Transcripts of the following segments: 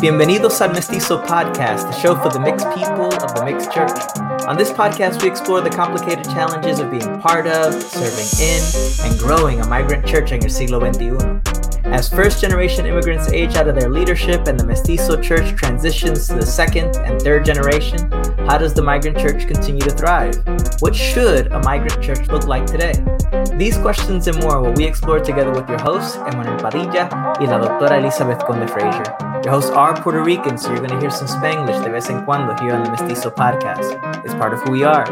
Bienvenidos al Mestizo Podcast, the show for the mixed people of the mixed church. On this podcast, we explore the complicated challenges of being part of, serving in, and growing a migrant church in el siglo XXI. As first generation immigrants age out of their leadership and the Mestizo church transitions to the second and third generation, how does the migrant church continue to thrive? What should a migrant church look like today? These questions and more will we explore together with your hosts, Emmanuel Padilla y la doctora Elizabeth Conde Frazier. Your hosts are Puerto Rican, so you're going to hear some Spanglish de vez en cuando here on the Mestizo podcast. It's part of who we are.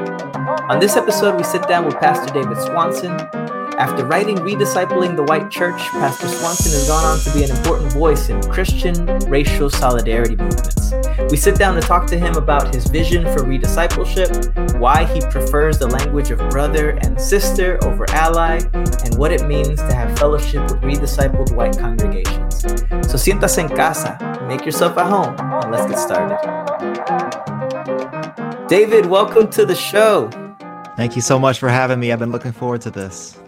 On this episode, we sit down with Pastor David Swanson. After writing Rediscipling the White Church, Pastor Swanson has gone on to be an important voice in Christian racial solidarity movements. We sit down to talk to him about his vision for rediscipleship, why he prefers the language of brother and sister over ally, and what it means to have fellowship with rediscipled white congregations. So siéntase en casa, make yourself at home, and let's get started. David, welcome to the show. Thank you so much for having me. I've been looking forward to this.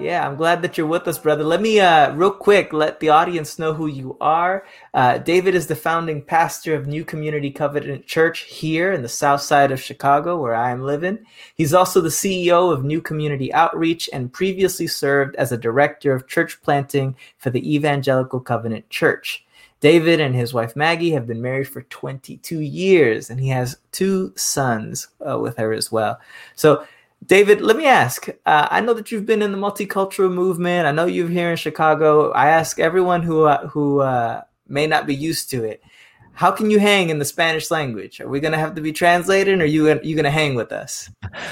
Yeah, I'm glad that you're with us, brother. Let me, uh, real quick, let the audience know who you are. Uh, David is the founding pastor of New Community Covenant Church here in the south side of Chicago, where I am living. He's also the CEO of New Community Outreach and previously served as a director of church planting for the Evangelical Covenant Church. David and his wife Maggie have been married for 22 years, and he has two sons uh, with her as well. So, David, let me ask. Uh, I know that you've been in the multicultural movement. I know you're here in Chicago. I ask everyone who uh, who uh, may not be used to it, how can you hang in the Spanish language? Are we gonna have to be translating, or are you gonna, you gonna hang with us?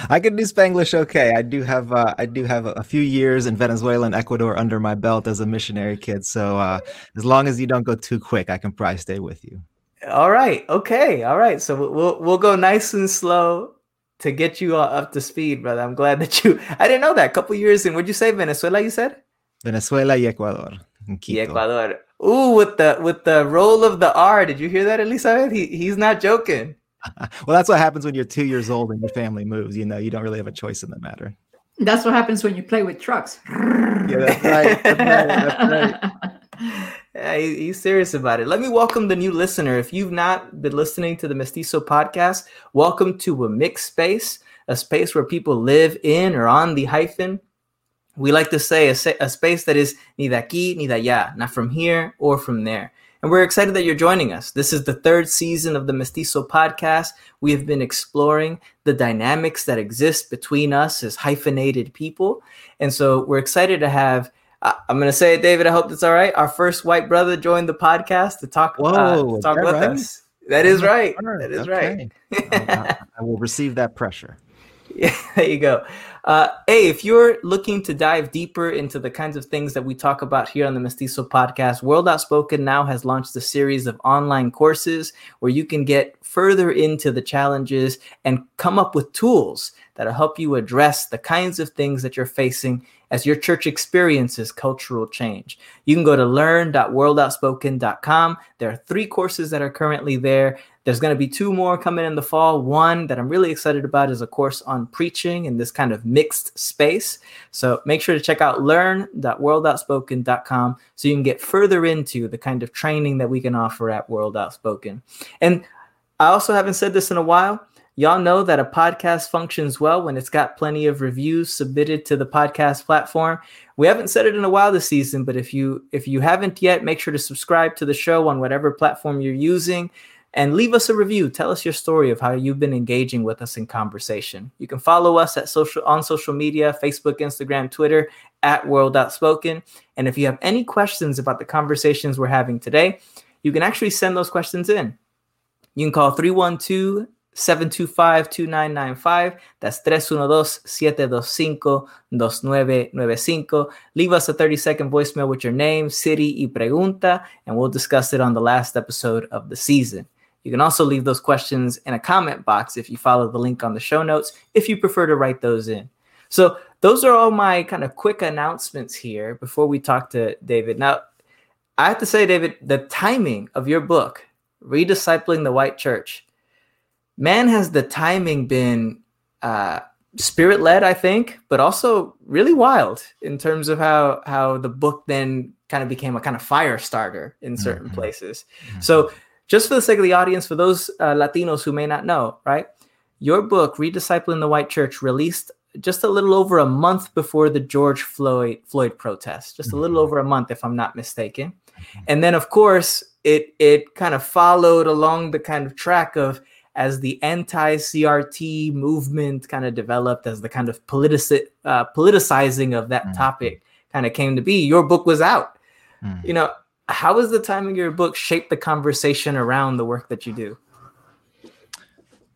I can do Spanglish okay. I do have uh, I do have a few years in Venezuela and Ecuador under my belt as a missionary kid. So uh, as long as you don't go too quick, I can probably stay with you. All right. Okay. All right. So we'll we'll go nice and slow to get you up to speed, brother. I'm glad that you. I didn't know that. A couple years in. What'd you say? Venezuela. You said. Venezuela y Ecuador. Y Ecuador. Ooh, with the with the roll of the R. Did you hear that, Elizabeth? He he's not joking. well, that's what happens when you're two years old and your family moves. You know, you don't really have a choice in the matter. That's what happens when you play with trucks. yeah, that's right. That's right. That's right. Yeah, he, he's serious about it. Let me welcome the new listener. If you've not been listening to the Mestizo podcast, welcome to a mixed space, a space where people live in or on the hyphen. We like to say a, a space that is ni de aquí ni de allá, not from here or from there. And we're excited that you're joining us. This is the third season of the Mestizo podcast. We have been exploring the dynamics that exist between us as hyphenated people. And so we're excited to have I'm gonna say it, David. I hope that's all right. Our first white brother joined the podcast to talk. Whoa, uh, to talk with right? us. That is right. That is okay. right. I will receive that pressure. Yeah, there you go. Uh, hey, if you're looking to dive deeper into the kinds of things that we talk about here on the Mestizo podcast, World Outspoken now has launched a series of online courses where you can get further into the challenges and come up with tools that'll help you address the kinds of things that you're facing as your church experiences cultural change. You can go to learn.worldoutspoken.com. There are three courses that are currently there. There's going to be two more coming in the fall. One that I'm really excited about is a course on preaching in this kind of mixed space. So make sure to check out learn.worldoutspoken.com so you can get further into the kind of training that we can offer at World Outspoken. And I also haven't said this in a while. Y'all know that a podcast functions well when it's got plenty of reviews submitted to the podcast platform. We haven't said it in a while this season, but if you if you haven't yet, make sure to subscribe to the show on whatever platform you're using and leave us a review. Tell us your story of how you've been engaging with us in conversation. You can follow us at social on social media, Facebook, Instagram, Twitter at World Outspoken. And if you have any questions about the conversations we're having today, you can actually send those questions in. You can call 312 725-2995. That's 312-725-2995. Leave us a 30-second voicemail with your name, city, y pregunta, and we'll discuss it on the last episode of the season. You can also leave those questions in a comment box if you follow the link on the show notes, if you prefer to write those in. So those are all my kind of quick announcements here before we talk to David. Now, I have to say, David, the timing of your book, Rediscipling the White Church, man, has the timing been uh, spirit led, I think, but also really wild in terms of how how the book then kind of became a kind of fire starter in certain mm-hmm. places. Mm-hmm. So, just for the sake of the audience, for those uh, Latinos who may not know, right, your book, Rediscipling the White Church, released just a little over a month before the George Floyd Floyd protest, just a little mm-hmm. over a month, if I'm not mistaken. Mm-hmm. And then, of course, it it kind of followed along the kind of track of as the anti-CRT movement kind of developed, as the kind of politici- uh, politicizing of that mm-hmm. topic kind of came to be, your book was out. Mm-hmm. You know, how has the timing of your book shaped the conversation around the work that you do?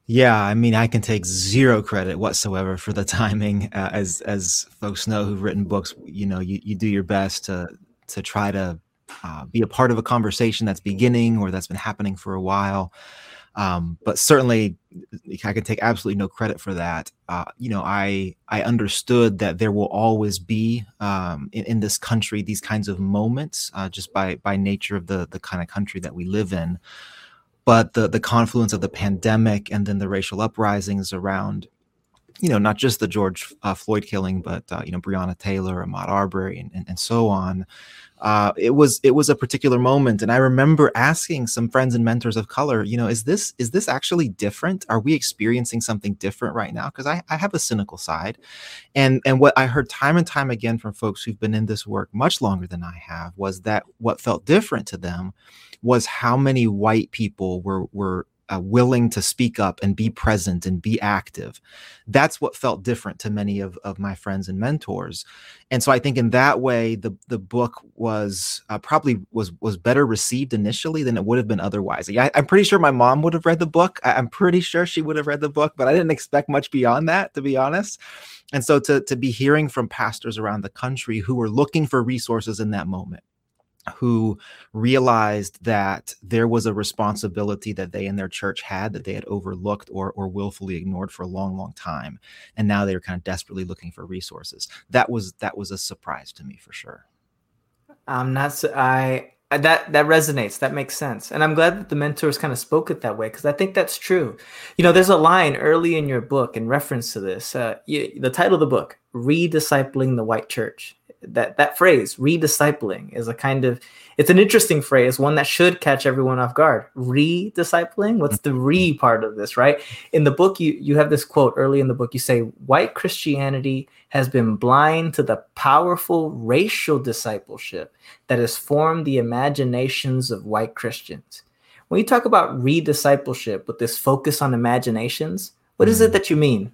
Yeah, I mean, I can take zero credit whatsoever for the timing. Uh, as as folks know who've written books, you know, you, you do your best to to try to uh, be a part of a conversation that's beginning or that's been happening for a while. Um, but certainly, I can take absolutely no credit for that. Uh, you know, I I understood that there will always be um, in, in, this country these kinds of moments, uh, just by by nature of the the kind of country that we live in but the the confluence of the pandemic and then the racial uprisings around you know not just the george uh, floyd killing but uh, you know breonna taylor ahmaud arbery and, and, and so on uh, it was it was a particular moment. And i remember asking some friends and mentors of color you know is this is this actually different? Are we experiencing something different right now? Because I, I have a cynical side. And and what i heard time and time again from folks who've been in this work much longer than i have was that what felt different to them was how many white people were were uh, willing to speak up and be present and be active. That's what felt different to many of, of my friends and mentors. And so I think in that way, the the book was uh, probably was was better received initially than it would have been otherwise. I, am pretty sure my mom would have read the book. I, I'm pretty sure she would have read the book, but I didn't expect much beyond that, to be honest. And so to to be hearing from pastors around the country who were looking for resources in that moment who realized that there was a responsibility that they and their church had that they had overlooked or or willfully ignored for a long long time. And now they were kind of desperately looking for resources. That was that was a surprise to me for sure. I'm not so, i that that resonates. That makes sense. And i'm glad that the mentors kind of spoke it that way because i think that's true. You know there's a line early in your book in reference to this uh, you, the title of the book rediscipling the white church that that phrase rediscipling is a kind of it's an interesting phrase one that should catch everyone off guard. Rediscipling? What's the re part of this right? In the book you you have this quote early in the book you say white christianity has been blind to the powerful racial discipleship that has formed the imaginations of white christians. When you talk about rediscipleship with this focus on imaginations what is it mm-hmm. that you mean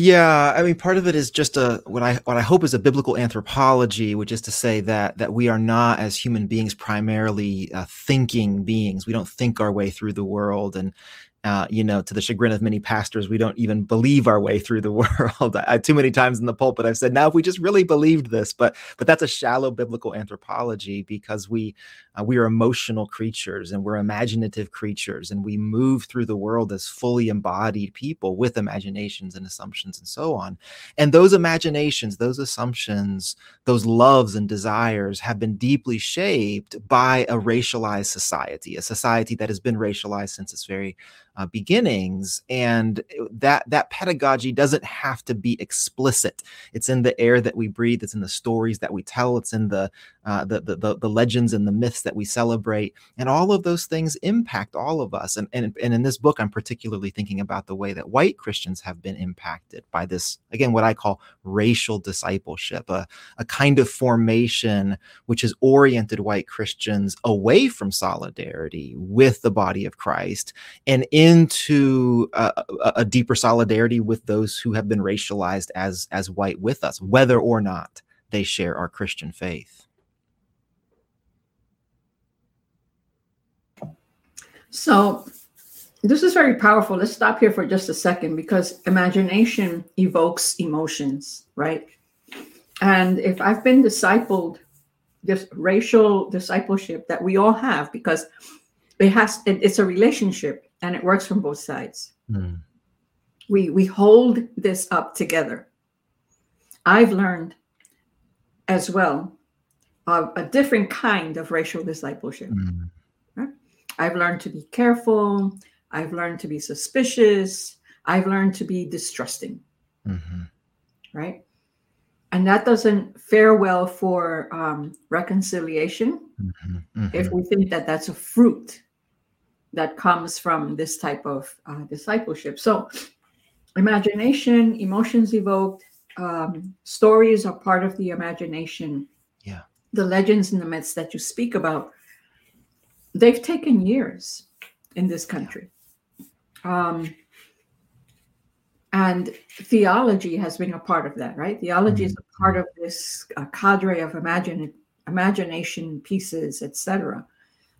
yeah, I mean, part of it is just a what I what I hope is a biblical anthropology, which is to say that that we are not as human beings primarily uh, thinking beings. We don't think our way through the world, and uh, you know, to the chagrin of many pastors, we don't even believe our way through the world. I, too many times in the pulpit, I've said, now if we just really believed this, but but that's a shallow biblical anthropology because we uh, we are emotional creatures and we're imaginative creatures, and we move through the world as fully embodied people with imaginations and assumptions and so on. And those imaginations, those assumptions, those loves and desires have been deeply shaped by a racialized society, a society that has been racialized since its very uh, beginnings and that that pedagogy doesn't have to be explicit. It's in the air that we breathe. It's in the stories that we tell. It's in the uh, the, the, the legends and the myths that we celebrate and all of those things impact all of us and, and and in this book i'm particularly thinking about the way that white christians have been impacted by this again what i call racial discipleship a, a kind of formation which has oriented white christians away from solidarity with the body of christ and into a, a deeper solidarity with those who have been racialized as as white with us, whether or not they share our Christian faith. So this is very powerful. Let's stop here for just a second because imagination evokes emotions, right? And if I've been discipled, this racial discipleship that we all have, because it has it, it's a relationship and it works from both sides. Mm. We we hold this up together. I've learned as well of a different kind of racial discipleship. Mm. I've learned to be careful. I've learned to be suspicious. I've learned to be distrusting. Mm-hmm. Right. And that doesn't fare well for um, reconciliation mm-hmm. Mm-hmm. if we think that that's a fruit that comes from this type of uh, discipleship. So, imagination, emotions evoked, um, stories are part of the imagination. Yeah. The legends and the myths that you speak about, they've taken years in this country. Um, and theology has been a part of that, right? Theology mm-hmm. is a part of this uh, cadre of imagine, imagination pieces, etc.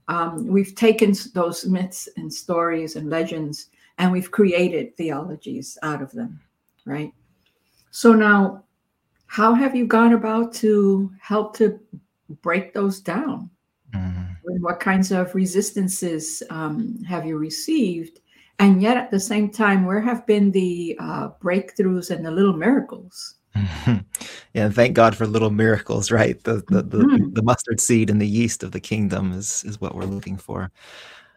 Um, we've taken those myths and stories and legends and we've created theologies out of them, right? So now, how have you gone about to help to break those down? What kinds of resistances um, have you received? And yet, at the same time, where have been the uh, breakthroughs and the little miracles? yeah, thank God for little miracles, right? The the, the, mm-hmm. the mustard seed and the yeast of the kingdom is is what we're looking for.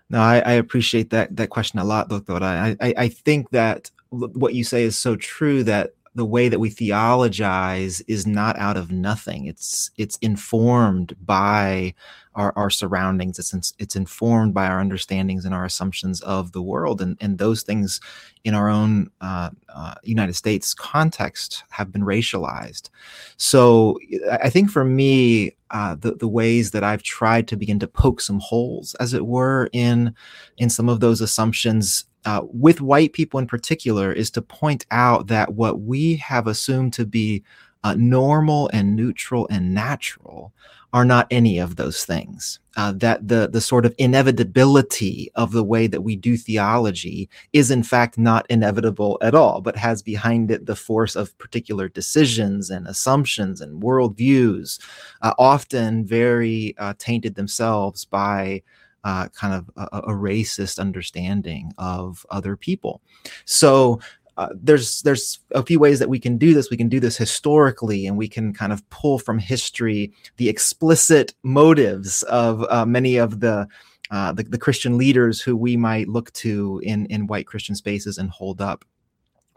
No, I, I appreciate that that question a lot, Doctor. I, I I think that what you say is so true that the way that we theologize is not out of nothing. It's it's informed by our, our surroundings. It's it's informed by our understandings and our assumptions of the world, and and those things in our own uh, uh, United States context have been racialized. So I think for me, uh, the the ways that I've tried to begin to poke some holes, as it were, in in some of those assumptions uh, with white people in particular is to point out that what we have assumed to be uh, normal and neutral and natural are not any of those things. Uh, that the the sort of inevitability of the way that we do theology is in fact not inevitable at all, but has behind it the force of particular decisions and assumptions and worldviews, uh, often very uh, tainted themselves by uh, kind of a, a, racist understanding of other people. So uh, there's there's a few ways that we can do this. We can do this historically, and we can kind of pull from history the explicit motives of uh, many of the, uh, the, the Christian leaders who we might look to in in white Christian spaces and hold up.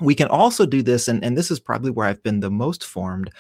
We can also do this, and, and this is probably where I've been the most formed,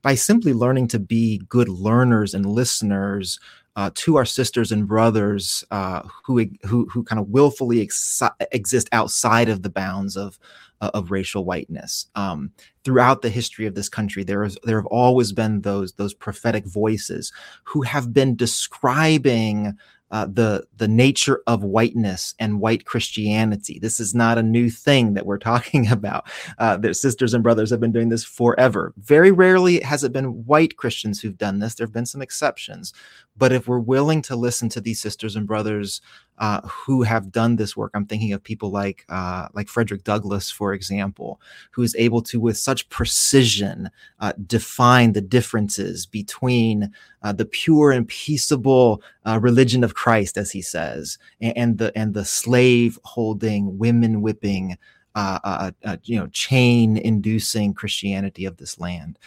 by simply learning to be good learners and listeners uh, to our sisters and brothers uh, who, who who kind of willfully ex- exist outside of the bounds of uh, of racial whiteness. Um, throughout the history of this country, there is there have always been those those prophetic voices who have been describing uh, the the nature of whiteness and white Christianity. This is not a new thing that we're talking about. Uh, their sisters and brothers have been doing this forever. Very rarely has it been white Christians who've done this. There have been some exceptions, but if we're willing to listen to these sisters and brothers uh, who have done this work, I'm thinking of people like uh, like Frederick Douglass, for example, who is able to, with such precision, uh, define the differences between uh, the pure and peaceable uh, religion of Christ, as he says, and, and the and the slave holding, women whipping uh, uh, you know chain inducing Christianity of this land.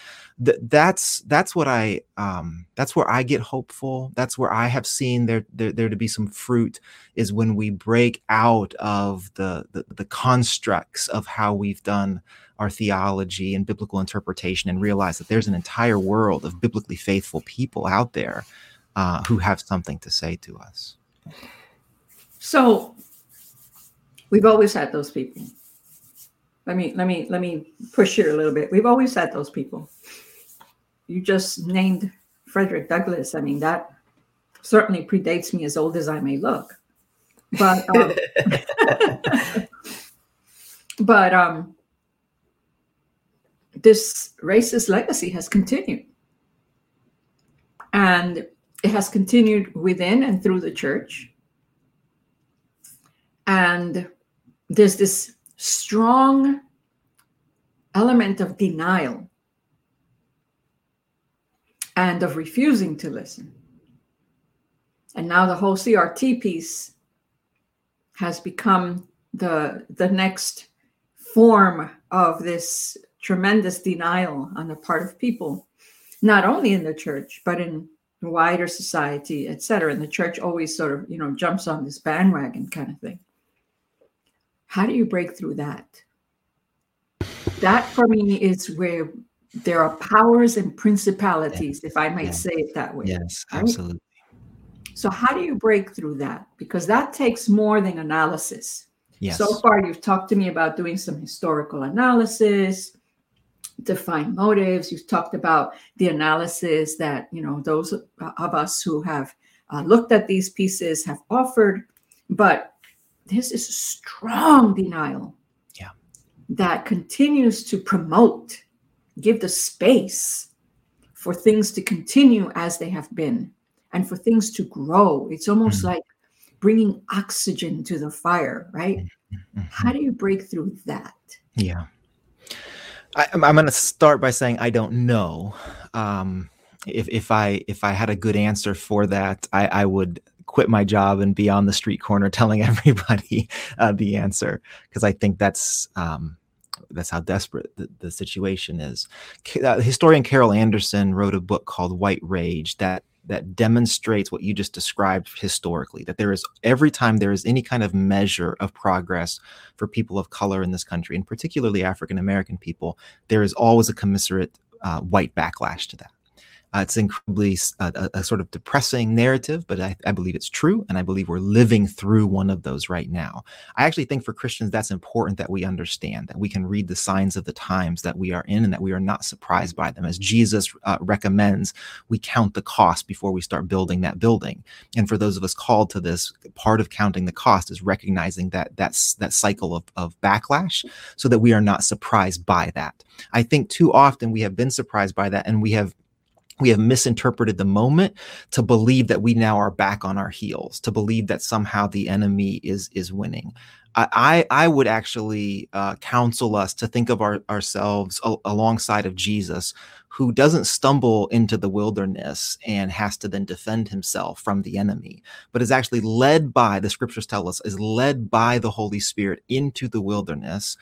Th- that's that's what I um, that's where I get hopeful. That's where I have seen there, there there to be some fruit is when we break out of the, the the constructs of how we've done our theology and biblical interpretation and realize that there's an entire world of biblically faithful people out there uh, who have something to say to us. So we've always had those people let me let me let me push here a little bit. We've always had those people. You just named Frederick Douglass. I mean, that certainly predates me as old as I may look. But um, but um, this racist legacy has continued. And it has continued within and through the church. And there's this strong element of denial and of refusing to listen. And now the whole CRT piece has become the, the next form of this tremendous denial on the part of people, not only in the church, but in wider society, et cetera. And the church always sort of, you know, jumps on this bandwagon kind of thing. How do you break through that? that for me is where there are powers and principalities, if I might yeah. say it that way. Yes, right? absolutely. So, how do you break through that? Because that takes more than analysis. Yes. So far, you've talked to me about doing some historical analysis, define motives. You've talked about the analysis that you know those of us who have uh, looked at these pieces have offered, but this is a strong denial. Yeah. That continues to promote, give the space for things to continue as they have been and for things to grow. It's almost mm-hmm. like bringing oxygen to the fire, right? Mm-hmm. How do you break through that? Yeah. I, am going to start by saying I don't know. Um, if if I if I had a good answer for that, I, I would quit my job and be on the street corner telling everybody uh, the answer because I think that's um, that's how desperate the, the situation is. Uh, historian Carol Anderson wrote a book called White Rage that that demonstrates what you just described historically that there is every time there is any kind of measure of progress for people of color in this country and particularly african american people there is always a commiserate uh, white backlash to that uh, it's incredibly uh, a, sort of depressing narrative, but I, I, believe it's true, and I believe we're living through one of those right now. I actually think for Christians that's important that we understand that we can read the signs of the times that we are in, and that we are not surprised by them. As Jesus uh, recommends, we count the cost before we start building that building. And for those of us called to this, part of counting the cost is recognizing that that's that cycle of, of backlash, so that we are not surprised by that. I think too often we have been surprised by that, and we have we have misinterpreted the moment to believe that we now are back on our heels to believe that somehow the enemy is is winning. I i would actually uh, counsel us to think of our, ourselves a, alongside of jesus who doesn't stumble into the wilderness and has to then defend himself from the enemy but is actually led by the scriptures tell us is led by the holy spirit into the wilderness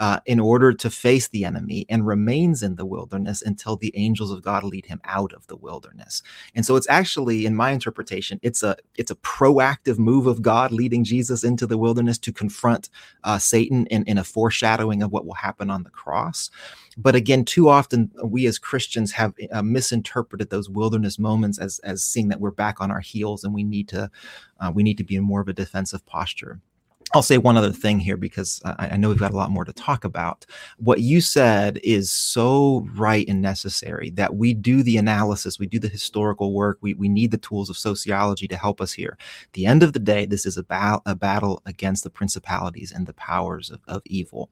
uh, in order to face the enemy and remains in the wilderness until the angels of God lead him out of the wilderness. And so it's actually, in my interpretation, it's a it's a proactive move of God leading Jesus into the wilderness to confront uh, Satan in, in a foreshadowing of what will happen on the cross. But again, too often we as Christians have uh, misinterpreted those wilderness moments as as seeing that we're back on our heels and we need to uh, we need to be in more of a defensive posture. I'll say one other thing here because I, I, know we've got a lot more to talk about. What you said is so right and necessary that we do the analysis, we do the historical work, we, we need the tools of sociology to help us here. At the end of the day, this is about a battle against the principalities and the powers of, of evil.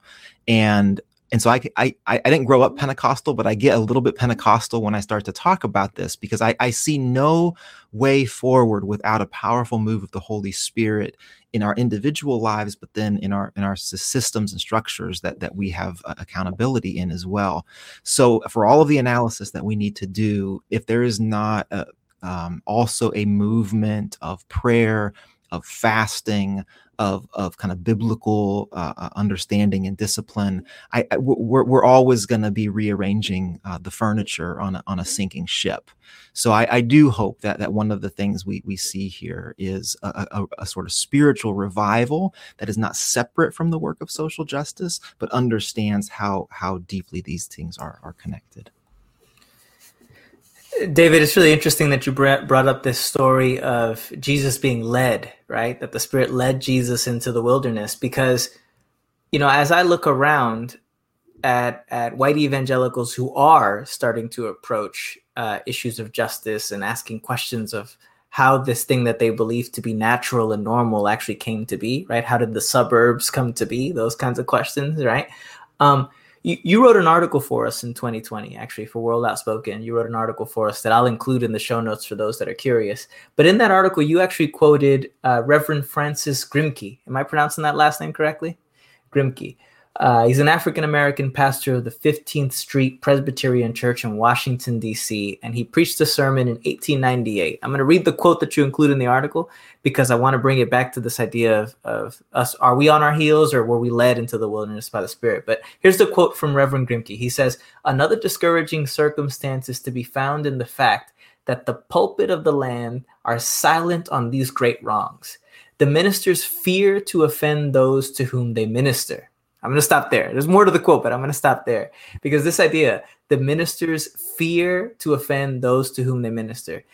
And and so I, I I didn't grow up Pentecostal, but I get a little bit Pentecostal when I start to talk about this because I, I see no way forward without a powerful move of the Holy Spirit in our individual lives, but then in our in our systems and structures that that we have uh, accountability in as well. So for all of the analysis that we need to do, if there is not a, um, also a movement of prayer, of fasting, of of kind of biblical uh, uh understanding and discipline, I, I we're we're always going to be rearranging uh, the furniture on a, on a sinking ship. So I, I, do hope that that one of the things we we see here is a, a, a sort of spiritual revival that is not separate from the work of social justice, but understands how how deeply these things are are connected. David, it's really interesting that you brought up this story of Jesus being led, right? That the Spirit led Jesus into the wilderness because, you know, as I look around at at white evangelicals who are starting to approach uh, issues of justice and asking questions of how this thing that they believe to be natural and normal actually came to be, right? How did the suburbs come to be? Those kinds of questions, right? Um, you, you wrote an article for us in 2020, actually, for World Outspoken. You wrote an article for us that I'll include in the show notes for those that are curious. But in that article, you actually quoted uh, Reverend Francis Grimke. Am I pronouncing that last name correctly? Grimke. Uh, he's an African American pastor of the 15th Street Presbyterian Church in Washington, D.C., and he preached a sermon in 1898. I'm going to read the quote that you include in the article because I want to bring it back to this idea of, of us are we on our heels or were we led into the wilderness by the Spirit? But here's the quote from Reverend Grimke. He says, Another discouraging circumstance is to be found in the fact that the pulpit of the land are silent on these great wrongs. The ministers fear to offend those to whom they minister I'm going to stop there. There's more to the quote, but I'm going to stop there because this idea, the ministers fear to offend those to whom they minister.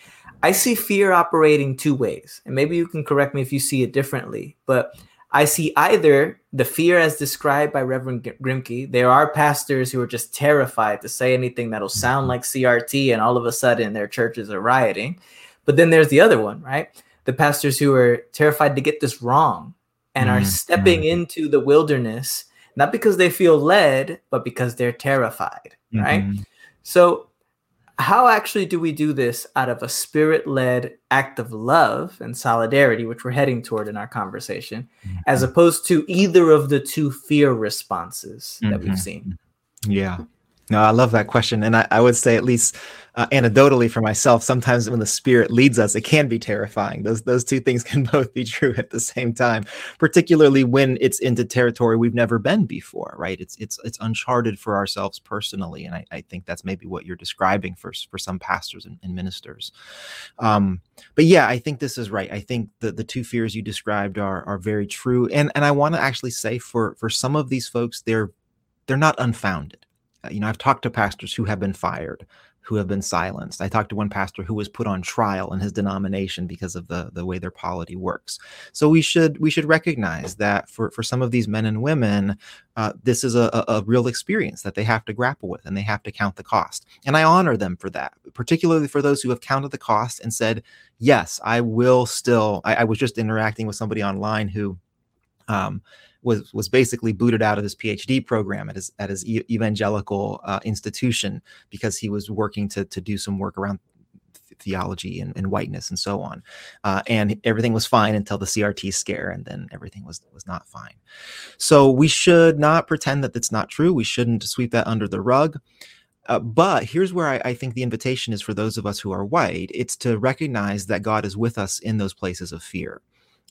I see fear operating two ways, and maybe you can correct me if you see it differently, but I see either the fear as described by Reverend Grimke. There are pastors who are just terrified to say anything that'll sound like CRT, and all of a sudden their churches are rioting. But then there's the other one, right? The pastors who are terrified to get this wrong and mm-hmm. are stepping mm-hmm. into the wilderness, not because they feel led, but because they're terrified, mm-hmm. right? So how actually do we do this out of a spirit led act of love and solidarity, which we're heading toward in our conversation, mm-hmm. as opposed to either of the two fear responses that mm-hmm. we've seen? Yeah. No, I love that question. And I, I would say, at least uh, anecdotally for myself, sometimes when the spirit leads us, it can be terrifying. Those, those two things can both be true at the same time, particularly when it's into territory we've never been before, right? It's, it's, it's uncharted for ourselves personally. And I, I think that's maybe what you're describing for, for some pastors and, and ministers. Um, but yeah, I think this is right. I think the, the two fears you described are, are very true. And, and I want to actually say for, for some of these folks, they're, they're not unfounded you know, I've talked to pastors who have been fired, who have been silenced. I talked to one pastor who was put on trial in his denomination because of the the way their polity works. So we should we should recognize that for for some of these men and women, uh, this is a, a, real experience that they have to grapple with, and they have to count the cost. And I honor them for that, particularly for those who have counted the cost and said, "Yes, I will still." I, I was just interacting with somebody online who. Um, was was basically booted out of his PhD program at his at his evangelical uh, institution because he was working to to do some work around theology and, and, whiteness and so on. Uh, and everything was fine until the CRT scare, and then everything was was not fine. So we should not pretend that that's not true. We shouldn't sweep that under the rug. Uh, but here's where I, I, think the invitation is for those of us who are white. It's to recognize that God is with us in those places of fear.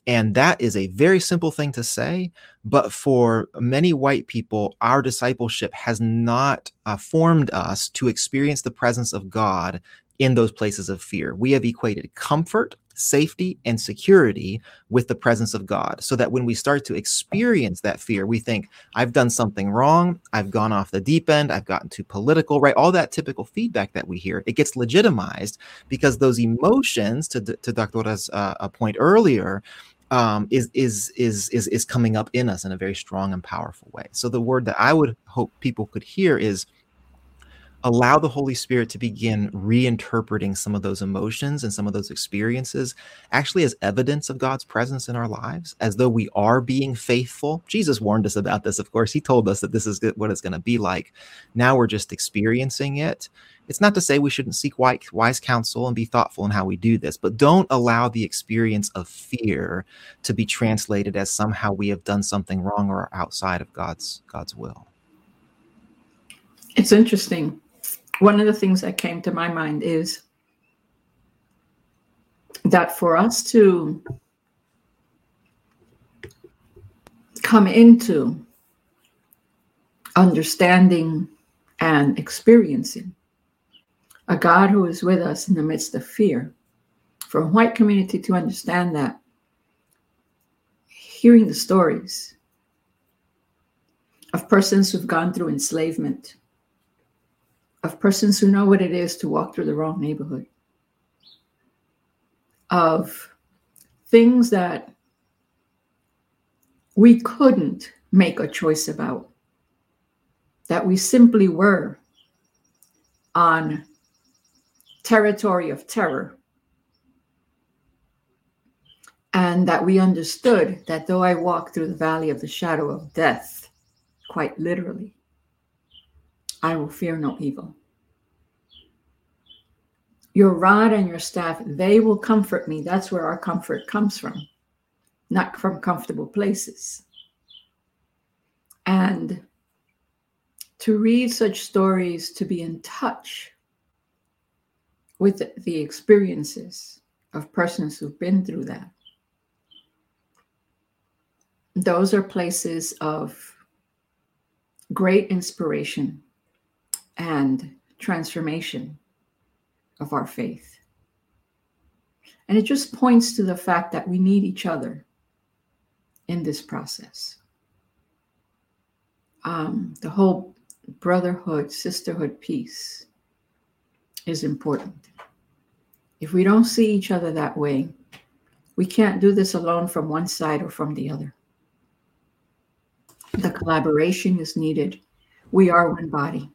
And that is a very simple thing to say. But for many white people, our discipleship has not uh, formed us to experience the presence of God in those places of fear. We have equated comfort, safety, and security with the presence of God. So that when we start to experience that fear, we think, I've done something wrong. I've gone off the deep end. I've gotten too political, right? All that typical feedback that we hear, it gets legitimized because those emotions, to, to Dr. uh, point earlier, um, is is is is is coming up in us in a very strong and powerful way. So the word that I would hope people could hear is allow the Holy Spirit to begin reinterpreting some of those emotions and some of those experiences actually as evidence of God's presence in our lives, as though we are being faithful. Jesus warned us about this, of course. He told us that this is what it's going to be like. Now we're just experiencing it. It's not to say we shouldn't seek wise counsel and be thoughtful in how we do this, but don't allow the experience of fear to be translated as somehow we have done something wrong or are outside of God's God's will. It's interesting. One of the things that came to my mind is that for us to come into understanding and experiencing a God who is with us in the midst of fear. For a white community to understand that, hearing the stories of persons who've gone through enslavement, of persons who know what it is to walk through the wrong neighborhood, of things that we couldn't make a choice about, that we simply were on territory of terror. And that we understood that though I walk through the valley of the shadow of death, quite literally, I will fear no evil. Your rod and your staff, they will comfort me. That's where our comfort comes from, not from comfortable places. And to read such stories, to be in touch with the experiences of persons who've been through that. Those are places of great inspiration and transformation of our faith. And it just points to the fact that we need each other in this process. um, the whole brotherhood, sisterhood piece is important. If we don't see each other that way, we can't do this alone from one side or from the other. The collaboration is needed. We are one body.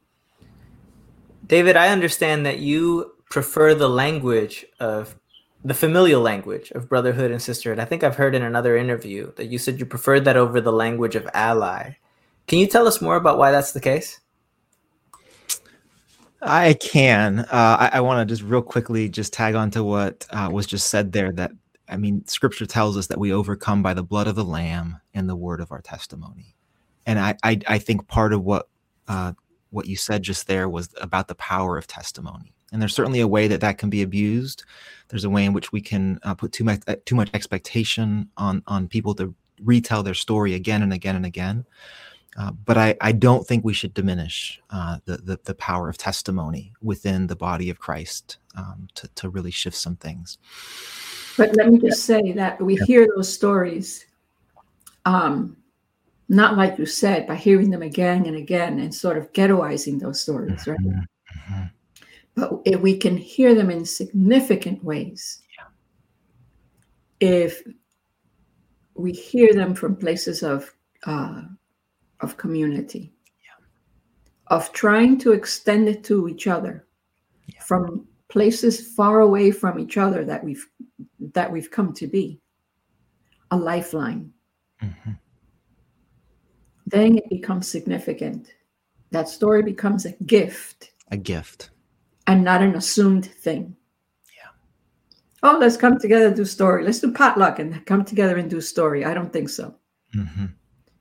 David, I understand that you prefer the language of the familial language of brotherhood and sisterhood. I think I've heard in another interview that you said you preferred that over the language of ally. Can you tell us more about why that's the case? I can. Uh, I, I want to just real quickly just tag on to what uh, was just said there. That I mean, Scripture tells us that we overcome by the blood of the Lamb and the word of our testimony. And I, I, I think part of what uh, what you said just there was about the power of testimony. And there's certainly a way that that can be abused. There's a way in which we can uh, put too much uh, too much expectation on on people to retell their story again and again and again. Uh, but I, I don't think we should diminish uh, the, the, the power of testimony within the body of Christ um, to to really shift some things. But let me just say that we hear those stories, um, not like you said, by hearing them again and again and sort of ghettoizing those stories, right? Mm-hmm. mm-hmm. But if we can hear them in significant ways, yeah. if we hear them from places of uh, of community, yeah. of trying to extend it to each other. Yeah. from places far away from each other that we've that we've come to be. A lifeline. Mm-hmm. then it becomes significant. That story becomes a gift. A gift. And not an assumed thing. Yeah. Oh let's come together and do story. Let's do potluck and come together and do story. I don't think so. Mm-hmm.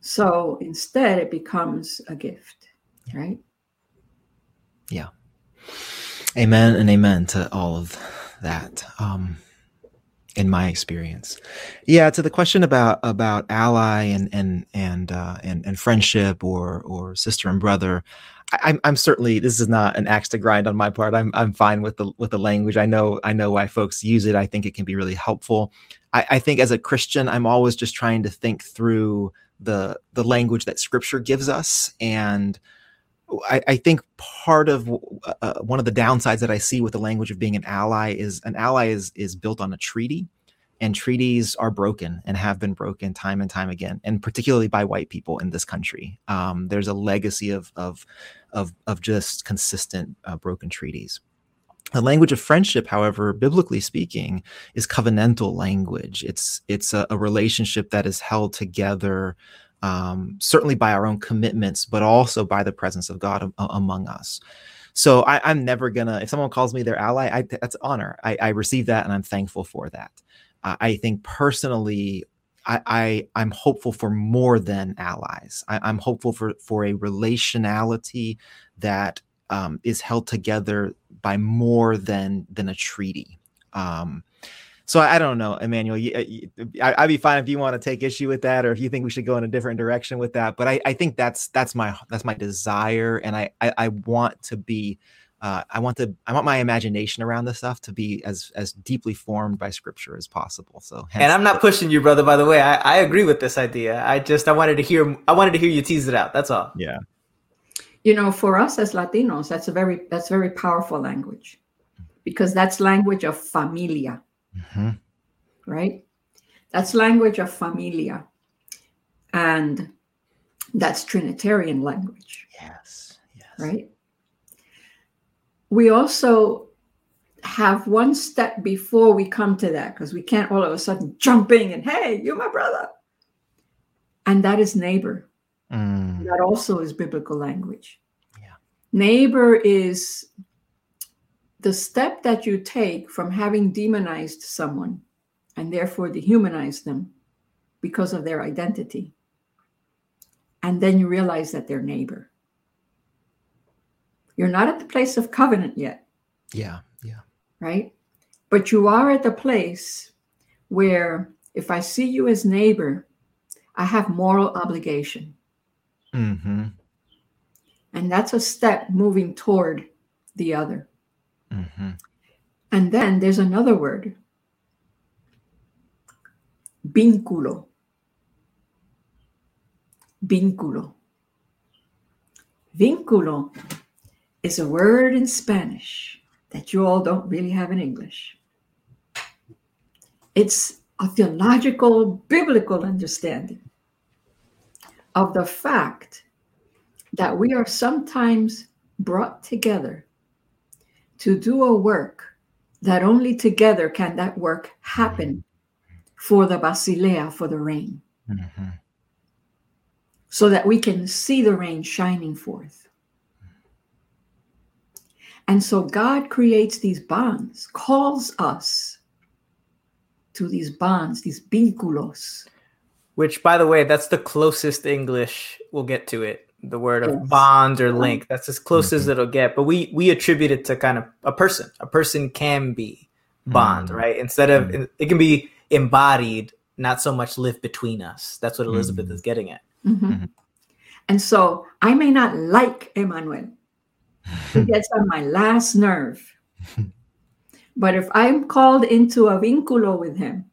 So instead, it becomes a gift, right? Yeah. Amen and amen to all of that. Um, in my experience, yeah. To the question about about ally and and and uh, and and friendship or or sister and brother, I, I'm certainly this is not an axe to grind on my part. I'm I'm fine with the with the language. I know I know why folks use it. I think it can be really helpful. I, I think as a Christian, I'm always just trying to think through the the language that Scripture gives us, and I, I think part of uh, uh, one of the downsides that I see with the language of being an ally is an ally is is built on a treaty, and treaties are broken and have been broken time and time again, and particularly by white people in this country. Um, there's a legacy of of of, of just consistent uh, broken treaties. The language of friendship, however, biblically speaking, is covenantal language. It's it's a, a relationship that is held together, um, certainly by our own commitments, but also by the presence of God a, among us. So I, am never gonna. If someone calls me their ally, I, that's honor. I, I, receive that, and I'm thankful for that. Uh, I think personally, I, I am hopeful for more than allies. I, am hopeful for for a relationality that um, is held together by more than than a treaty. Um, so I, I, don't know, Emmanuel. You, you, I, would be fine if you want to take issue with that, or if you think we should go in a different direction with that. But I, I think that's that's my that's my desire, and I I, I want to be. Uh, I want to. I want my imagination around this stuff to be as as deeply formed by Scripture as possible. So, and I'm not pushing you, brother. By the way, I, I agree with this idea. I just I wanted to hear. I wanted to hear you tease it out. That's all. Yeah you know for us as latinos that's a very that's very powerful language because that's language of familia mm-hmm. right that's language of familia and that's trinitarian language yes yes right we also have one step before we come to that because we can't all of a sudden jump in and hey you're my brother and that is neighbor Mm. That also is biblical language. Yeah. Neighbor is the step that you take from having demonized someone and therefore dehumanized them because of their identity. And then you realize that they're neighbor. You're not at the place of covenant yet. Yeah, yeah. Right? But you are at the place where if I see you as neighbor, I have moral obligation. Mm-hmm. And that's a step moving toward the other. Mm-hmm. And then there's another word vínculo. Vínculo. Vínculo is a word in Spanish that you all don't really have in English. It's a theological, biblical understanding of the fact that we are sometimes brought together to do a work that only together can that work happen for the Basileia, for the reign. Mm-hmm. So that we can see the reign shining forth. And so God creates these bonds, calls us to these bonds, these vínculos. Which, by the way, that's the closest English we'll get to it the word of yes. bond or link. That's as close mm-hmm. as it'll get. But we we attribute it to kind of a person. A person can be bond, mm-hmm. right? Instead of mm-hmm. it can be embodied, not so much live between us. That's what Elizabeth mm-hmm. is getting at. Mm-hmm. Mm-hmm. And so I may not like Emmanuel. He gets on my last nerve. but if I'm called into a vínculo with him,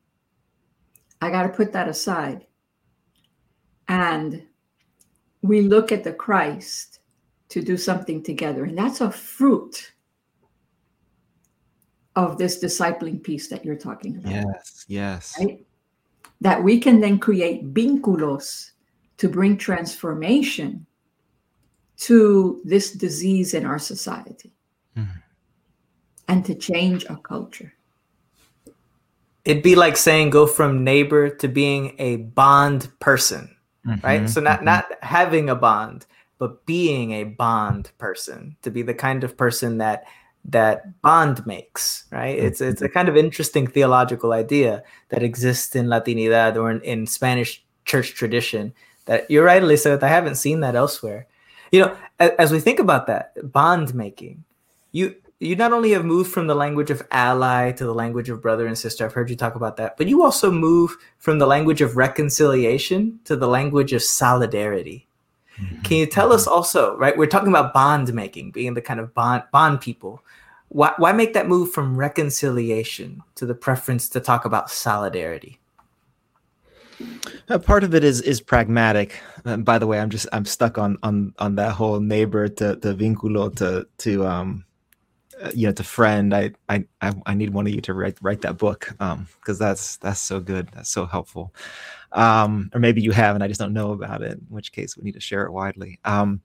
I got to put that aside. And we look at the Christ to do something together. And that's a fruit of this discipling piece that you're talking about. Yes, yes. Right? That we can then create vínculos to bring transformation to this disease in our society mm-hmm. and to change our culture. It'd be like saying go from neighbor to being a bond person mm-hmm, right? So not mm-hmm. not having a bond, but being a bond person to be the kind of person that that bond makes, right? It's it's a kind of interesting theological idea that exists in Latinidad or in, in Spanish church tradition. That you're right, Elizabeth. I haven't seen that elsewhere. You know, as, as we think about that bond making, you you not only have moved from the language of ally to the language of brother and sister. I've heard you talk about that, but you also move from the language of reconciliation to the language of solidarity. Mm-hmm. Can you tell us also, right? We're talking about bond making, being the kind of bond bond people. Why, why make that move from reconciliation to the preference to talk about solidarity? Uh, part of it is is pragmatic. And by the way, I'm just I'm stuck on on on that whole neighbor to the vínculo to to um uh, you know to friend. I, I i need one of you to write write that book um because that's that's so good. That's so helpful. Um or maybe you have and i just don't know about it in which case we need to share it widely. Um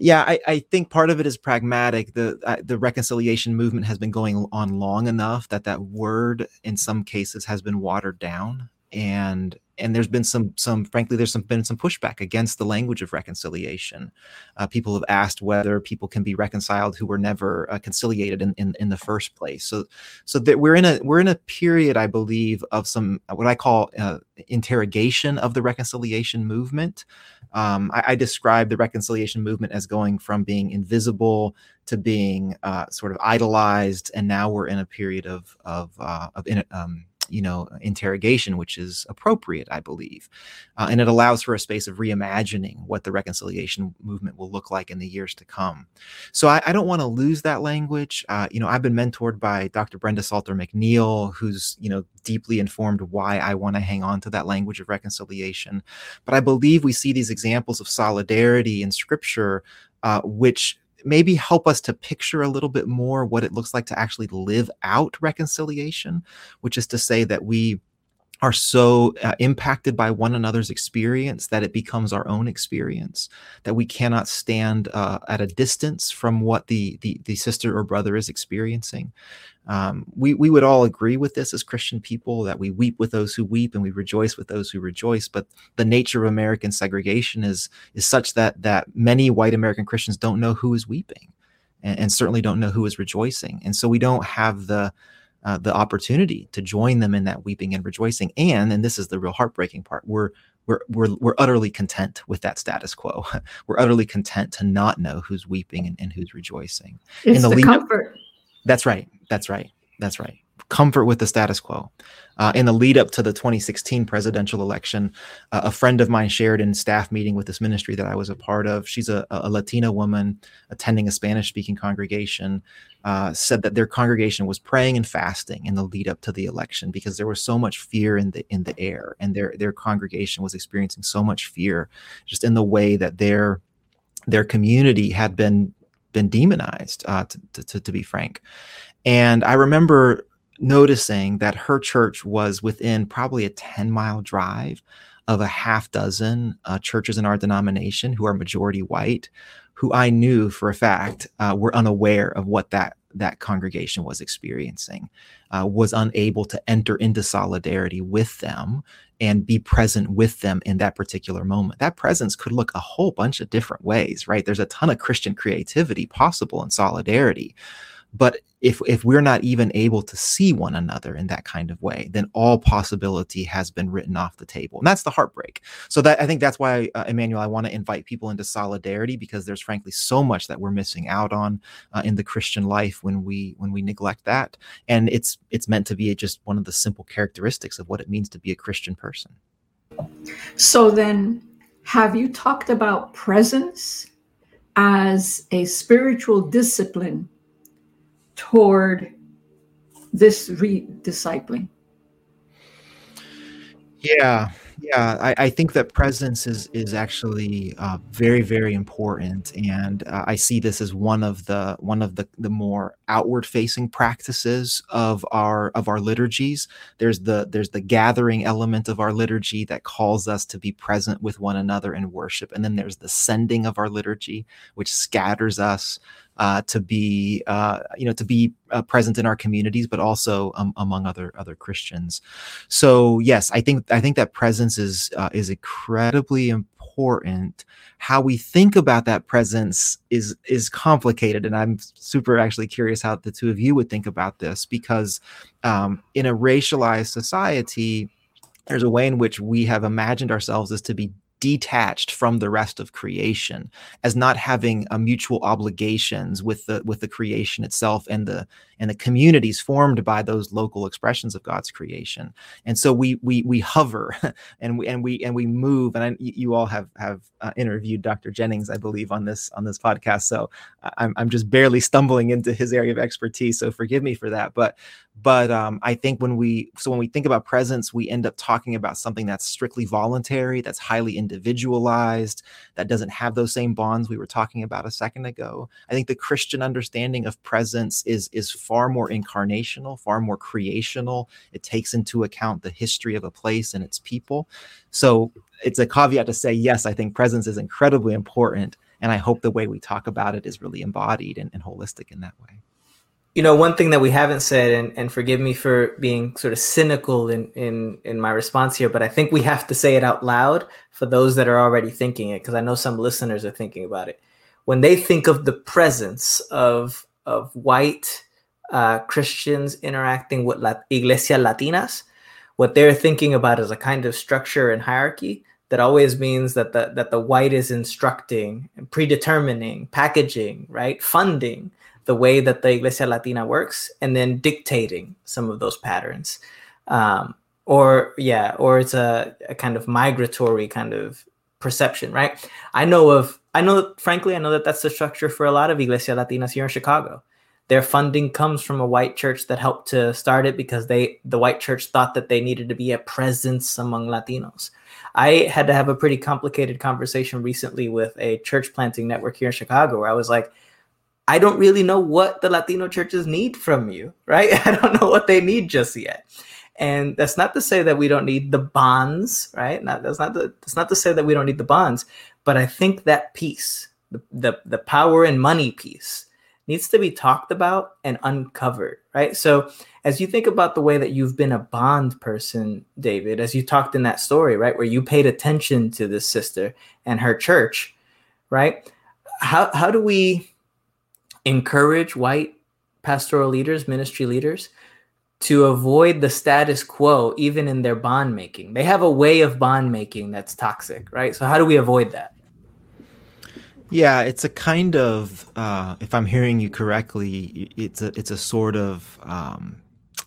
yeah i i think part of it is pragmatic. The uh, the reconciliation movement has been going on long enough that that word in some cases has been watered down and and there's been some some frankly there's some been some pushback against the language of reconciliation. Uh, people have asked whether people can be reconciled who were never uh, conciliated in, in, in the first place. So so that we're in a we're in a period i believe of some what i call uh, interrogation of the reconciliation movement. Um, I, I, describe the reconciliation movement as going from being invisible to being uh, sort of idolized and now we're in a period of of uh, of in, um, you know interrogation which is appropriate i believe. Uh, and it allows for a space of reimagining what the reconciliation movement will look like in the years to come. So i, I don't want to lose that language. Uh, you know i've been mentored by dr brenda salter mcneil who's you know deeply informed why i want to hang on to that language of reconciliation. But i believe we see these examples of solidarity in scripture uh, which maybe help us to picture a little bit more what it looks like to actually live out reconciliation, which is to say that we are so uh, impacted by one another's experience that it becomes our own experience that we cannot stand uh, at a distance from what the, the, the sister or brother is experiencing um, we, we would all agree with this as Christian people that we weep with those who weep and we rejoice with those who rejoice. But the nature of American segregation is is such that that many white American Christians don't know who is weeping, and, and certainly don't know who is rejoicing, and so we don't have the uh, the opportunity to join them in that weeping and rejoicing. And and this is the real heartbreaking part. We're we're we're we're utterly content with that status quo. we're utterly content to not know who's weeping and, and who's rejoicing. It's in the, the comfort. That's right. That's right. That's right. Comfort with the status quo. Uh, in the lead up to the 2016 presidential election, uh, a friend of mine shared in staff meeting with this ministry that I was a part of. She's a, a Latina woman attending a Spanish speaking congregation. Uh, said that their congregation was praying and fasting in the lead up to the election because there was so much fear in the in the air, and their their congregation was experiencing so much fear just in the way that their their community had been been demonized, uh, to, to, to be frank. And I remember noticing that her church was within probably a 10 mile drive of a half dozen uh, churches in our denomination who are majority white, who I knew for a fact uh, were unaware of what that that congregation was experiencing, uh, was unable to enter into solidarity with them and be present with them in that particular moment. That presence could look a whole bunch of different ways, right? There's a ton of Christian creativity possible in solidarity. But if if we're not even able to see one another in that kind of way, then all possibility has been written off the table, and that's the heartbreak. So that I think that's why, uh, Emmanuel, I want to invite people into solidarity because there's frankly so much that we're missing out on uh, in the Christian life when we when we neglect that, and it's it's meant to be just one of the simple characteristics of what it means to be a Christian person. So then, have you talked about presence as a spiritual discipline? Toward this re-discipling? Yeah yeah. I, I, think that presence is is actually uh, very very important. And uh, i see this as one of the one of the the more outward facing practices of our of our liturgies. There's the there's the gathering element of our liturgy that calls us to be present with one another in worship. And then there's the sending of our liturgy which scatters us uh, to be uh, you know to be uh, present in our communities, but also um, among other other Christians. So yes, I think I think that presence is uh, is incredibly important. How we think about that presence is is complicated, and I'm super actually curious how the two of you would think about this because um, in a racialized society. There's a way in which we have imagined ourselves as to be detached from the rest of creation as not having a mutual obligations with the with the creation itself and the and the communities formed by those local expressions of God's creation. And so we we we hover and we and we and we move. And I, you all have have uh, interviewed Dr. Jennings, I believe, on this on this podcast. So I'm I'm just barely stumbling into his area of expertise. So forgive me for that. But but um, I think when we so when we think about presence, we end up talking about something that's strictly voluntary, that's highly individualized, that doesn't have those same bonds we were talking about a second ago. I think the Christian understanding of presence is is far more incarnational, far more creational. It takes into account the history of a place and its people. So it's a caveat to say, yes, I think presence is incredibly important. And I hope the way we talk about it is really embodied and, and holistic in that way. You know, one thing that we haven't said, and, and forgive me for being sort of cynical in, in, in my response here, but I think we have to say it out loud for those that are already thinking it, because I know some listeners are thinking about it. When they think of the presence of, of white uh, Christians interacting with La- Iglesia Latinas, what they're thinking about is a kind of structure and hierarchy that always means that the that the white is instructing and predetermining, packaging, right, funding the way that the Iglesia Latina works, and then dictating some of those patterns. Um, or yeah, or it's a, a kind of migratory kind of perception, right? I know of, I know, frankly, I know that that's the structure for a lot of Iglesia Latinas here in Chicago their funding comes from a white church that helped to start it because they the white church thought that they needed to be a presence among Latinos. I had to have a pretty complicated conversation recently with a church planting network here in Chicago where I was like, I don't really know what the Latino churches need from you, right? I don't know what they need just yet. And that's not to say that we don't need the bonds, right? Not, that's not the, that's not to say that we don't need the bonds, but I think that piece, the, the, the power and money piece, needs to be talked about and uncovered, right? So, as you think about the way that you've been a bond person, David, as you talked in that story, right, where you paid attention to this sister and her church, right? How how do we encourage white pastoral leaders, ministry leaders to avoid the status quo even in their bond making? They have a way of bond making that's toxic, right? So how do we avoid that? Yeah, it's a kind of, uh, if I'm hearing you correctly, it's a it's a sort of, um,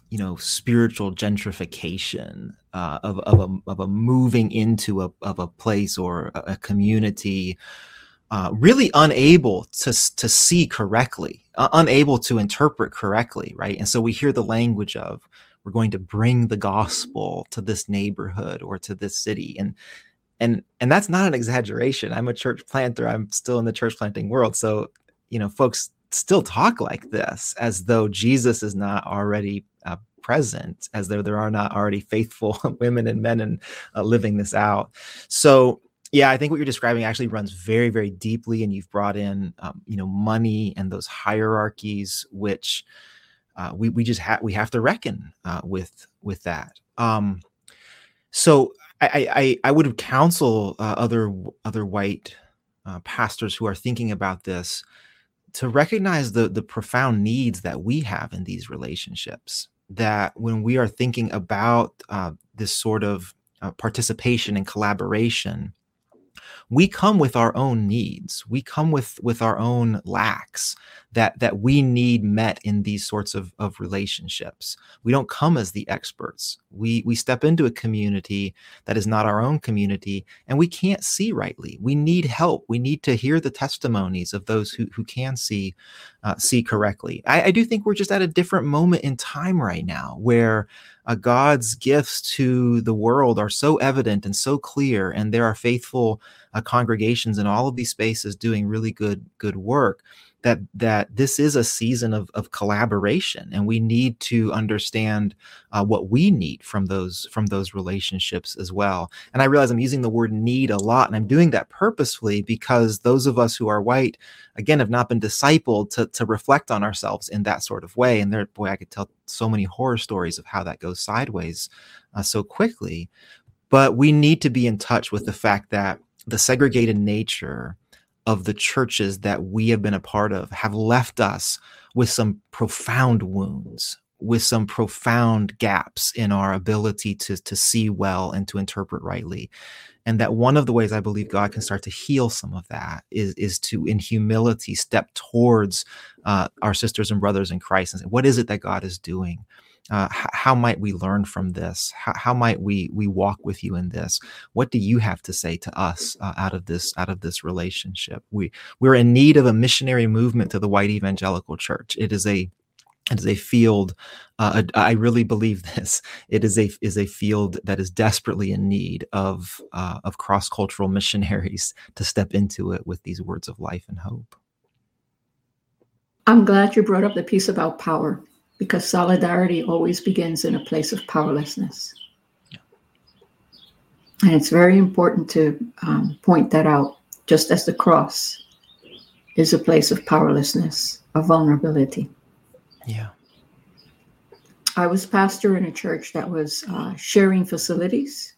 you know, spiritual gentrification uh, of of a of a moving into a of a place or a, a community, uh, really unable to to see correctly, uh, unable to interpret correctly, right? And so we hear the language of we're going to bring the gospel to this neighborhood or to this city, and and and that's not an exaggeration. I'm a church planter. I'm still in the church planting world. So you know folks still talk like this as though jesus is not already uh, present as though there are not already faithful women and men and uh, living this out. So yeah i think what you're describing actually runs very very deeply and you've brought in um, you know money and those hierarchies which uh, we we just have we have to reckon uh, with with that um, so I, I, I would counsel uh, other other white uh, pastors who are thinking about this to recognize the the profound needs that we have in these relationships. That when we are thinking about uh, this sort of uh, participation and collaboration, we come with our own needs. We come with with our own lacks that that we need met in these sorts of, of relationships. We don't come as the experts. We we step into a community that is not our own community and we can't see rightly. We need help. We need to hear the testimonies of those who, who can see uh, see correctly. I, I do think we're just at a different moment in time right now where uh, God's gifts to the world are so evident and so clear, and there are faithful uh, congregations in all of these spaces doing really good good work that that this is a season of, of collaboration and we need to understand uh, what we need from those from those relationships as well. And i realize i'm using the word need a lot and i'm doing that purposefully because those of us who are white again have not been discipled to, to reflect on ourselves in that sort of way. And there boy i could tell so many horror stories of how that goes sideways uh, so quickly. But we need to be in touch with the fact that the segregated nature of the churches that we have been a part of have left us with some profound wounds, with some profound gaps in our ability to, to see well and to interpret rightly. And that one of the ways I believe God can start to heal some of that is, is to, in humility, step towards uh, our sisters and brothers in Christ and say, what is it that God is doing? Uh, how might we learn from this? How, how, might we we walk with you in this? What do you have to say to us uh, out of this out of this relationship? We we're in need of a missionary movement to the white evangelical church. It is a it is a field uh, i really believe this. It is a is a field that is desperately in need of uh, of cross-cultural missionaries to step into it with these words of life and hope. I'm glad you brought up the piece about power because solidarity always begins in a place of powerlessness. And it's very important to um, point that out, just as the cross is a place of powerlessness, of vulnerability. Yeah. I was pastor in a church that was uh, sharing facilities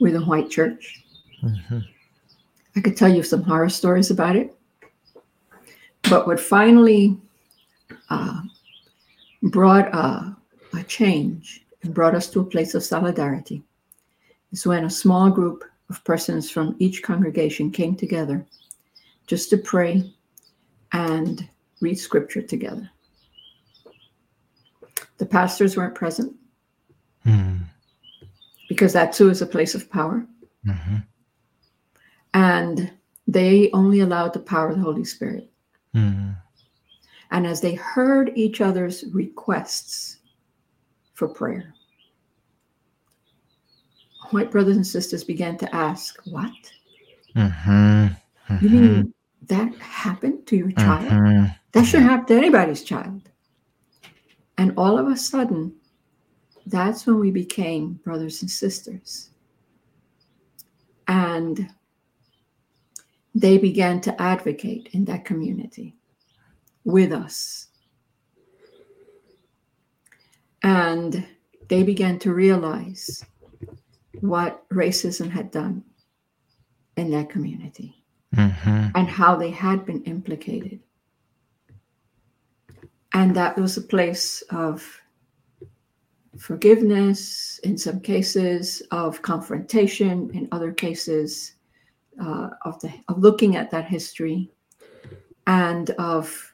with a white church. Mm-hmm. I could tell you some horror stories about it. But what finally uh, brought a, a change and brought us to a place of solidarity is when a small group of persons from each congregation came together just to pray and read scripture together. The pastors weren't present mm. because that too is a place of power. Mm-hmm. And they only allowed the power of the Holy Spirit. Mm. And as they heard each other's requests for prayer, white brothers and sisters began to ask, What? Mm-hmm. Mm-hmm. You mean that happened to your child? Mm-hmm. That should happen to anybody's child. And all of a sudden, that's when we became brothers and sisters. And they began to advocate in that community with us. And they began to realize what racism had done in that community mm-hmm. and how they had been implicated. And that was a place of forgiveness, in some cases, of confrontation, in other cases, uh, of, the, of looking at that history and of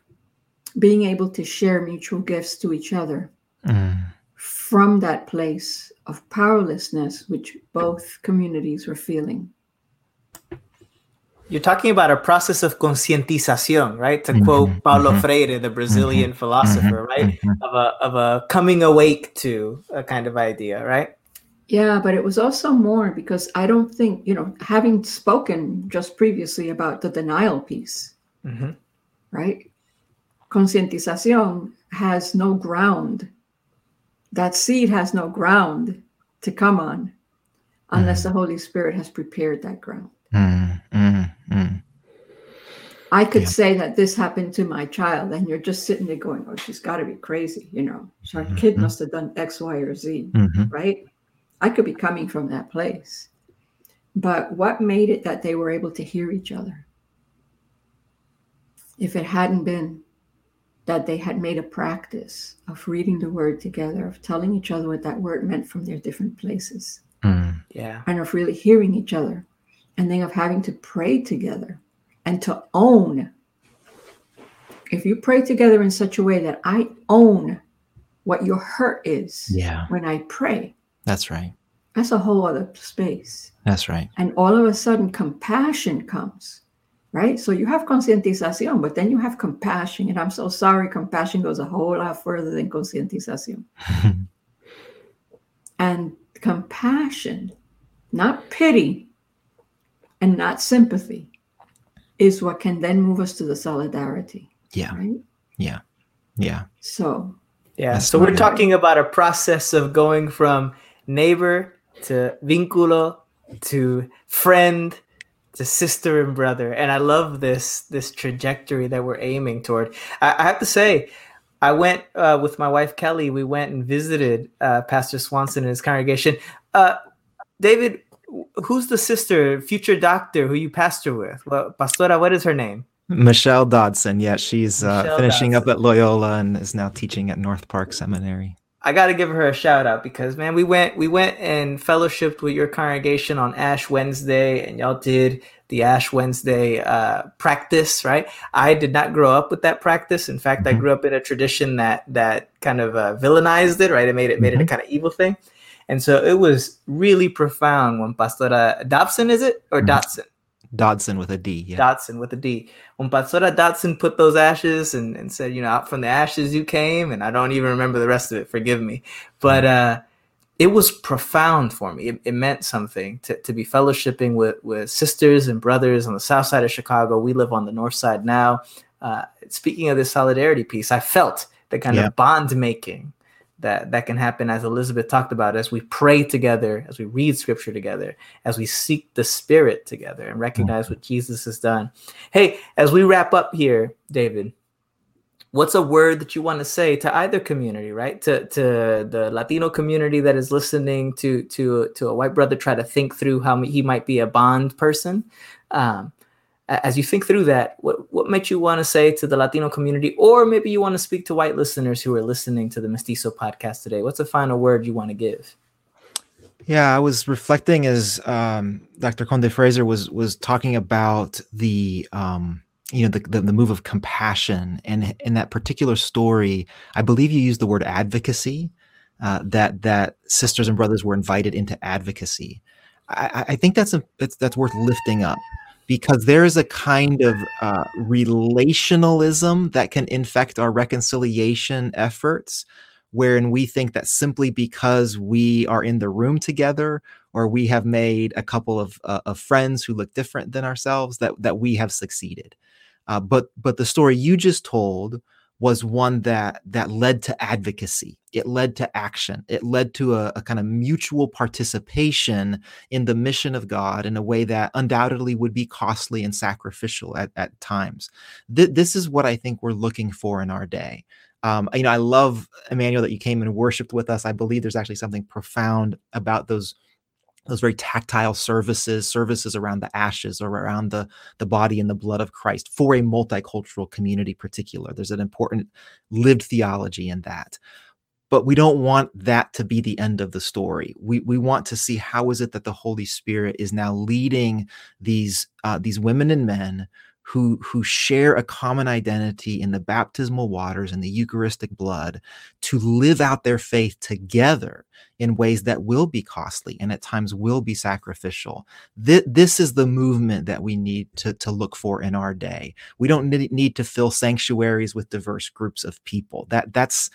being able to share mutual gifts to each other mm. from that place of powerlessness, which both communities were feeling. You're talking about a process of concientización, right? To mm-hmm, quote Paulo mm-hmm, Freire, the Brazilian mm-hmm, philosopher, right? Mm-hmm. Of a of a coming awake to a kind of idea, right? Yeah, but it was also more because I don't think, you know, having spoken just previously about the denial piece, Mhm. right? Concientización has no ground. That seed has no ground to come on unless the Holy Spirit has prepared that ground. Mm, mm, mm. I could Yeah. say that this happened to my child, and you're just sitting there going, Oh, she's got to be crazy. You know, her kid Mhm. must have done X, Y, or Z. Mhm. right? I could be coming from that place. But what made it that they were able to hear each other? If it hadn't been that they had made a practice of reading the word together, of telling each other what that word meant from their different places, Mm. Yeah. and of really hearing each other, and then of having to pray together and to own. If you pray together in such a way that I own what your hurt is Yeah, when I pray, that's right. that's a whole other space. That's right. And all of a sudden, compassion comes, right? So you have concientización, but then you have compassion. And I'm so sorry, compassion goes a whole lot further than concientización. And compassion, not pity and not sympathy, is what can then move us to the solidarity, yeah, right? yeah, yeah. So, Yeah. That's so we're right. talking about a process of going from neighbor to vínculo to friend to sister and brother. And I love this this trajectory that we're aiming toward. I, I have to say, I went uh, with my wife Kelly. We went and visited uh, Pastor Swanson and his congregation. Uh, David, who's the sister, future doctor who you pastor with? Well, Pastora, what is her name? Michelle Dodson. Yeah, she's uh, finishing up at Loyola and is now teaching at North Park Seminary. I got to give her a shout out because man, we went we went and fellowshipped with your congregation on Ash Wednesday, and y'all did the Ash Wednesday uh, practice, right? I did not grow up with that practice. In fact, I Mhm. grew up in a tradition that that kind of uh, villainized it, right? It made it made it a Mhm. kind of evil thing, and so it was really profound when Pastora Dobson is it or Mhm. Dotson? Dodson with a D. Yeah. Dotson with a D. When Pastora Dodson put those ashes and, and said, you know, out from the ashes you came, and I don't even remember the rest of it, forgive me. But uh, it was profound for me. It, it meant something to, to be fellowshipping with, with sisters and brothers on the south side of Chicago. We live on the north side now. Uh, speaking of this solidarity piece, I felt the kind Yeah. of bond making that that can happen as Elizabeth talked about as we pray together, as we read scripture together, as we seek the spirit together and recognize what Jesus has done. Hey, as we wrap up here, David, what's a word that you want to say to either community, right? To to the Latino community that is listening to to to a white brother try to think through how he might be a bond person. Um, as you think through that, what what might you want to say to the Latino community, or maybe you want to speak to white listeners who are listening to the Mestizo podcast today? What's a final word you want to give? Yeah, I was reflecting as um, Dr. Conde Frazier was was talking about the um, you know the, the the move of compassion, and in that particular story, I believe you used the word advocacy. Uh, that that sisters and brothers were invited into advocacy. I, I- think that's a that's, that's worth lifting up because there is a kind of uh, relationalism that can infect our reconciliation efforts wherein we think that simply because we are in the room together or we have made a couple of, uh, of friends who look different than ourselves that, that we have succeeded. Uh, but but the story you just told was one that that led to advocacy. It led to action. It led to a, a kind of mutual participation in the mission of god in a way that undoubtedly would be costly and sacrificial at, at times. Th- this is what i think we're looking for in our day. Um, you know, I love Emmanuel that you came and worshipped with us. I believe there's actually something profound about those those very tactile services, services around the ashes or around the the body and the blood of Christ for a multicultural community. Particular, there's an important lived theology in that. But we don't want that to be the end of the story. We we want to see how is it that the Holy Spirit is now leading these uh, these women and men who who share a common identity in the baptismal waters and the eucharistic blood to live out their faith together in ways that will be costly and at times will be sacrificial Th- this is the movement that we need to, to look for in our day we don't need, to fill sanctuaries with diverse groups of people that that's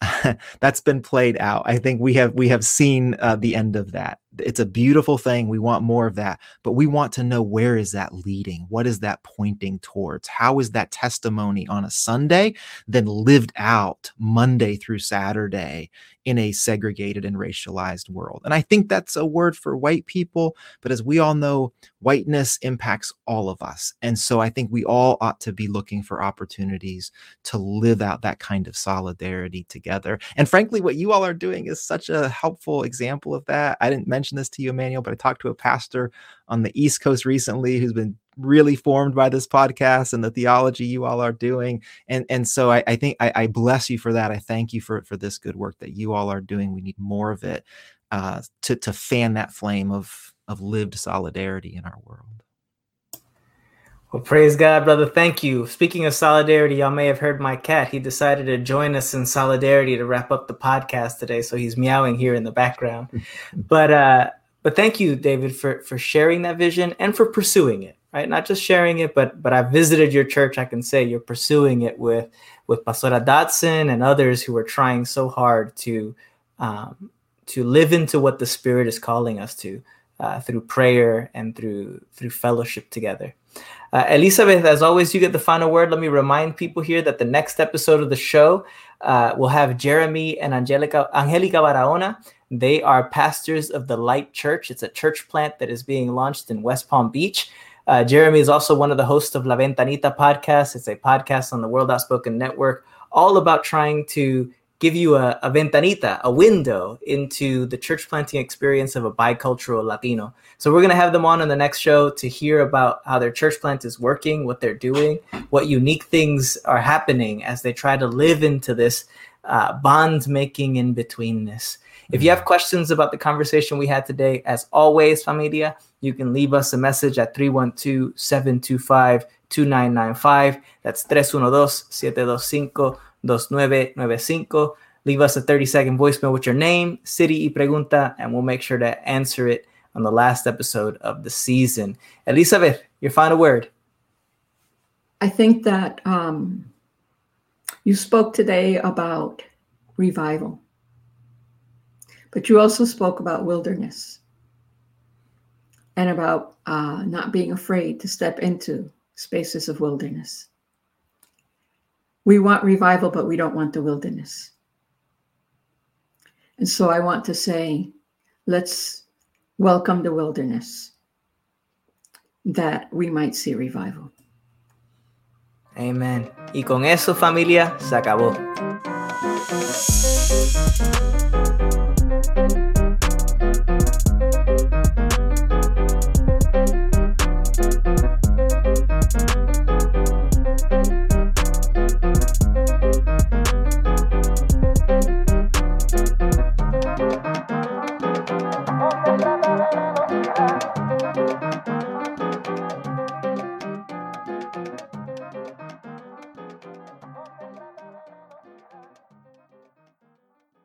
that's been played out. I think we have we have seen uh, the end of that. It's a beautiful thing. We want more of that, but we want to know where is that leading? What is that pointing towards? How is that testimony on a Sunday then lived out Monday through Saturday in a segregated and racialized world? And I think that's a word for white people, but as we all know, whiteness impacts all of us. And so I think we all ought to be looking for opportunities to live out that kind of solidarity together. And frankly, what you all are doing is such a helpful example of that. I didn't mention this to you, Emmanuel, but I talked to a pastor on the East Coast recently who's been really formed by this podcast and the theology you all are doing. And, and so I, I think I, I, bless you for that. I thank you for, for this good work that you all are doing. We need more of it uh, to, to fan that flame of, of lived solidarity in our world. Well, praise God, brother. Thank you. Speaking of solidarity, y'all may have heard my cat. He decided to join us in solidarity to wrap up the podcast today. So he's meowing here in the background. but uh, but thank you, David, for for sharing that vision and for pursuing it. Right, not just sharing it, but but I visited your church. I can say you're pursuing it with with Pastora Dotson and others who are trying so hard to um, to live into what the Spirit is calling us to uh, through prayer and through through fellowship together. Uh, Elizabeth, as always, you get the final word. Let me remind people here that the next episode of the show uh, will have Jeremy and Angelica, Angelica Barahona. They are pastors of the Light Church. It's a church plant that is being launched in West Palm Beach. Uh, Jeremy is also one of the hosts of La Ventanita podcast. It's a podcast on the World Outspoken Network, all about trying to give you a, a ventanita, a window into the church planting experience of a bicultural Latino. So we're going to have them on in the next show to hear about how their church plant is working, what they're doing, what unique things are happening as they try to live into this uh, bond making in betweenness. If you have questions about the conversation we had today, as always, familia, you can leave us a message at 312 725 2995. That's 312 725 2995. Leave us a 30 second voicemail with your name, city, y pregunta, and we'll make sure to answer it on the last episode of the season. Elizabeth, your final word. I think that um, you spoke today about revival, but you also spoke about wilderness and about uh, not being afraid to step into spaces of wilderness. We want revival, but we don't want the wilderness. And so I want to say, let's welcome the wilderness that we might see revival. Amen. Y con eso, familia, se acabó.